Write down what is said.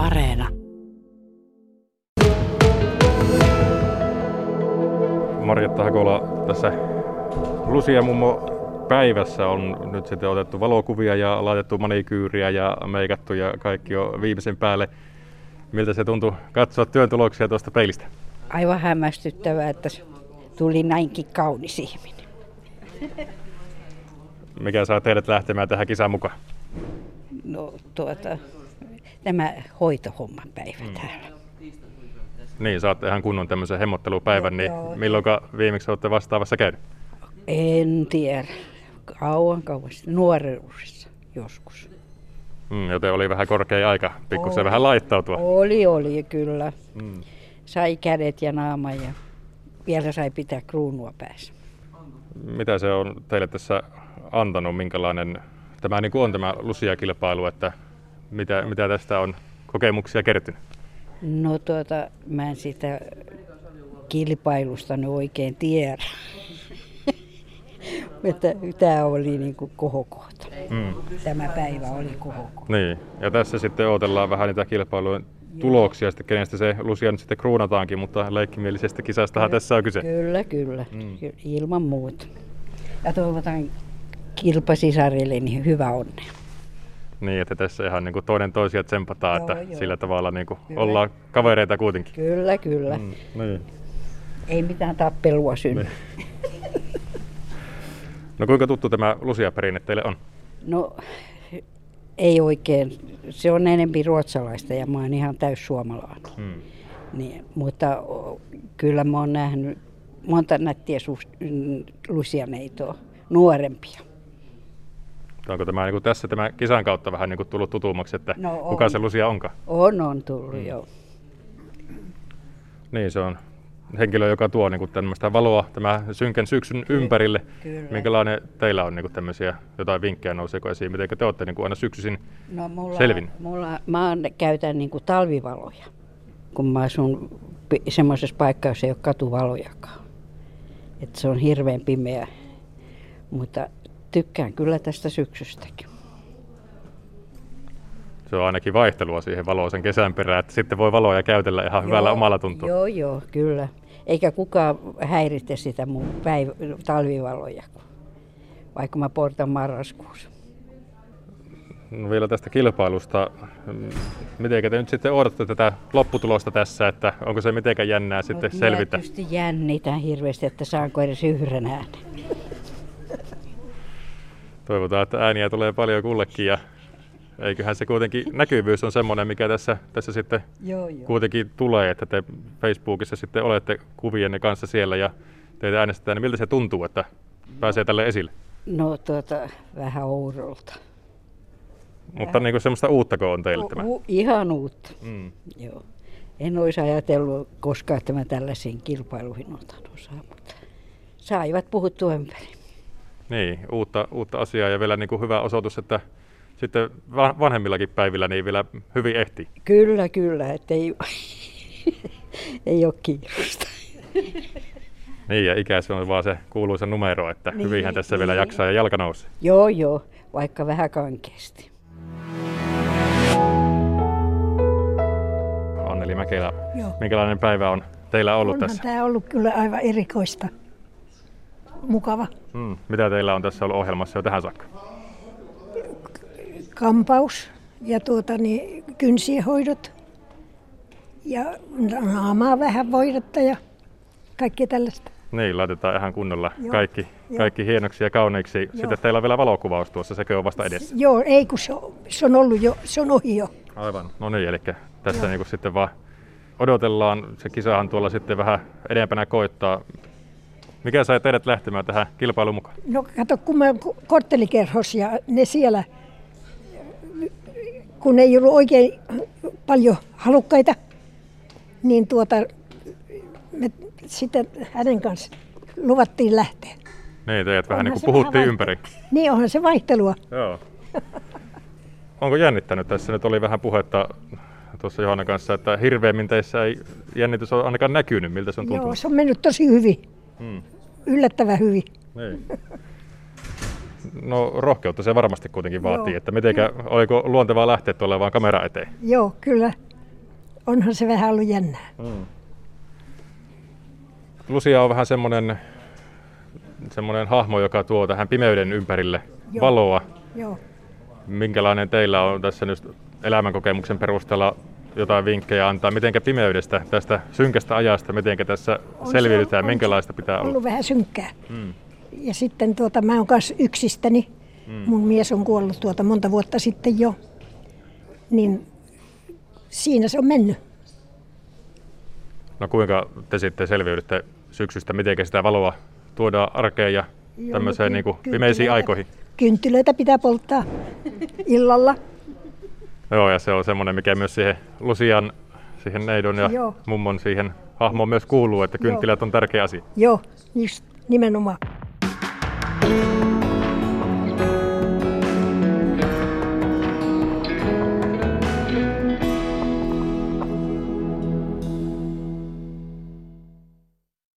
Areena. Marjatta Hakola tässä Lucia mummo päivässä on nyt sitten otettu valokuvia ja laitettu manikyyriä ja meikattu ja kaikki jo viimeisen päälle. Miltä se tuntui katsoa työn tuloksia tuosta peilistä? Aivan hämmästyttävää, että tuli näinkin kaunis ihminen. Mikä saa teidät lähtemään tähän kisaan mukaan? No tuota, tämä hoitohomman päivä mm. täällä. Niin, saatte ihan kunnon tämmöisen hemmottelupäivän, niin milloin viimeksi olette vastaavassa käynyt? En tiedä. Kauan kauan nuoruudessa joskus. Mm, joten oli vähän korkea aika pikkusen vähän laittautua. Oli, oli kyllä. Mm. Sai kädet ja naama ja vielä sai pitää kruunua päässä. Mitä se on teille tässä antanut, minkälainen tämä niin kuin on tämä Lucia-kilpailu, että mitä, mitä tästä on kokemuksia kertynyt? No tuota, mä en sitä kilpailusta nyt oikein tiedä. että tämä oli niin kuin kohokohta. Mm. Tämä päivä oli kohokohta. Niin, ja tässä sitten odotellaan vähän niitä kilpailujen tuloksia, sitten kenestä se Lucia nyt sitten kruunataankin, mutta leikkimielisestä kisastahan kyllä, tässä on kyse. Kyllä, kyllä, mm. ilman muuta. Ja toivotan kilpasisarille niin hyvä onnea. Niin, että tässä ihan niin kuin toinen toisia tsempataan, joo, että joo. sillä tavalla niin kuin ollaan kavereita kuitenkin. Kyllä, kyllä. Mm, niin. Ei mitään tappelua synny. Niin. no kuinka tuttu tämä Lusia-perinne teille on? No ei oikein. Se on enemmän ruotsalaista ja mä oon ihan täys suomalainen. Hmm. Niin, mutta kyllä mä oon nähnyt monta nättiä lusianeitoa, nuorempia. Onko tämä niin kuin tässä tämä kisan kautta vähän niin kuin tullut tutummaksi, että no kuka se Lusia onkaan? On, on tullut, mm. joo. Niin, se on henkilö, joka tuo niin kuin tämmöistä valoa tämä synkän syksyn ympärille. Kyllä. Minkälainen teillä on niin kuin tämmöisiä jotain vinkkejä nouseeko esiin? Miten te olette niin kuin aina syksyisin no, mulla, selvin? Mulla, mä käytän niin kuin talvivaloja, kun mä asun semmoisessa paikassa, jossa ei ole katuvalojakaan. Et se on hirveän pimeä. Mutta tykkään kyllä tästä syksystäkin. Se on ainakin vaihtelua siihen valoisen kesän perään, että sitten voi valoja käytellä ihan joo, hyvällä omalla tuntua. Joo, joo, kyllä. Eikä kukaan häiritse sitä mun päiv- talvivaloja, vaikka mä portan marraskuussa. No vielä tästä kilpailusta. Miten te nyt sitten odotatte tätä lopputulosta tässä, että onko se mitenkään jännää no, sitten selvitä? Tietysti jännitän hirveästi, että saanko edes yhden äänen. Toivotaan, että ääniä tulee paljon kullekin ja eiköhän se kuitenkin näkyvyys on semmoinen, mikä tässä, tässä sitten joo, joo. kuitenkin tulee, että te Facebookissa sitten olette kuvienne kanssa siellä ja teitä äänestetään, niin miltä se tuntuu, että pääsee tälle esille? No tuota, vähän oudolta. Mutta niin kuin semmoista uuttako on teille tämä? U- ihan uutta, mm. joo. En olisi ajatellut koskaan, että mä tällaisiin kilpailuihin otan osaa, mutta saivat puhuttua ympäri. Niin, uutta, uutta asiaa ja vielä niin kuin hyvä osoitus, että sitten vanhemmillakin päivillä niin vielä hyvin ehti. Kyllä, kyllä, että ei, ei ole kiirusta. Niin, ja ikä se on vaan se kuuluisa numero, että niin, hyvinhän tässä niin. vielä jaksaa ja jalka nousee. Joo, joo, vaikka vähän kankeasti. Anneli Mäkelä, joo. minkälainen päivä on teillä ollut Onhan tässä? tämä ollut kyllä aivan erikoista. Mukava. Hmm. Mitä teillä on tässä ollut ohjelmassa jo tähän saakka? kampaus ja tuota, niin, kynsien hoidot ja naamaa vähän voidetta ja kaikki tällaista. Niin, laitetaan ihan kunnolla Joo. kaikki, kaikki hienoksi ja kauneiksi. Joo. Sitten teillä on vielä valokuvaus tuossa, sekö on vasta edessä? Joo, ei kun se on, se on ollut jo, se on ohi jo. Aivan, no niin, eli tässä niin sitten vaan odotellaan. Se kisahan tuolla sitten vähän edempänä koittaa. Mikä sai teidät lähtemään tähän kilpailuun mukaan? No kato, kun mä korttelikerhos ja ne siellä kun ei ollut oikein paljon halukkaita, niin tuota, me sitten hänen kanssa luvattiin lähteä. Niin, teidät vähän niin kuin puhuttiin ympäri. Niin, onhan se vaihtelua. Joo. Onko jännittänyt tässä? Nyt oli vähän puhetta tuossa Johanna kanssa, että hirveämmin teissä ei jännitys ole ainakaan näkynyt. Miltä se on tuntunut? Joo, se on mennyt tosi hyvin. Hmm. Yllättävän hyvin. Niin. No rohkeutta se varmasti kuitenkin vaatii, Joo. että mitenkä, oliko luontevaa lähteä tuolle vaan kamera eteen? Joo, kyllä. onhan se vähän ollut jännää. Mm. Lucia on vähän semmoinen, semmoinen hahmo, joka tuo tähän pimeyden ympärille Joo. valoa. Joo. Minkälainen teillä on tässä nyt elämänkokemuksen perusteella jotain vinkkejä antaa, miten pimeydestä, tästä synkästä ajasta, miten tässä on selviydytään, minkälaista pitää ollut olla? ollut vähän synkkää. Hmm. Ja sitten tuota, mä oon kanssa yksistäni. Hmm. Mun mies on kuollut tuota monta vuotta sitten jo. Niin siinä se on mennyt. No kuinka te sitten selviydytte syksystä, miten sitä valoa tuodaan arkeen ja Joo, tämmöiseen niin pimeisiin aikoihin? Kynttilöitä pitää polttaa illalla. Joo, ja se on semmoinen, mikä myös siihen Lusian, siihen neidon ja Joo. mummon siihen hahmoon myös kuuluu, että kynttilät Joo. on tärkeä asia. Joo, just nimenomaan.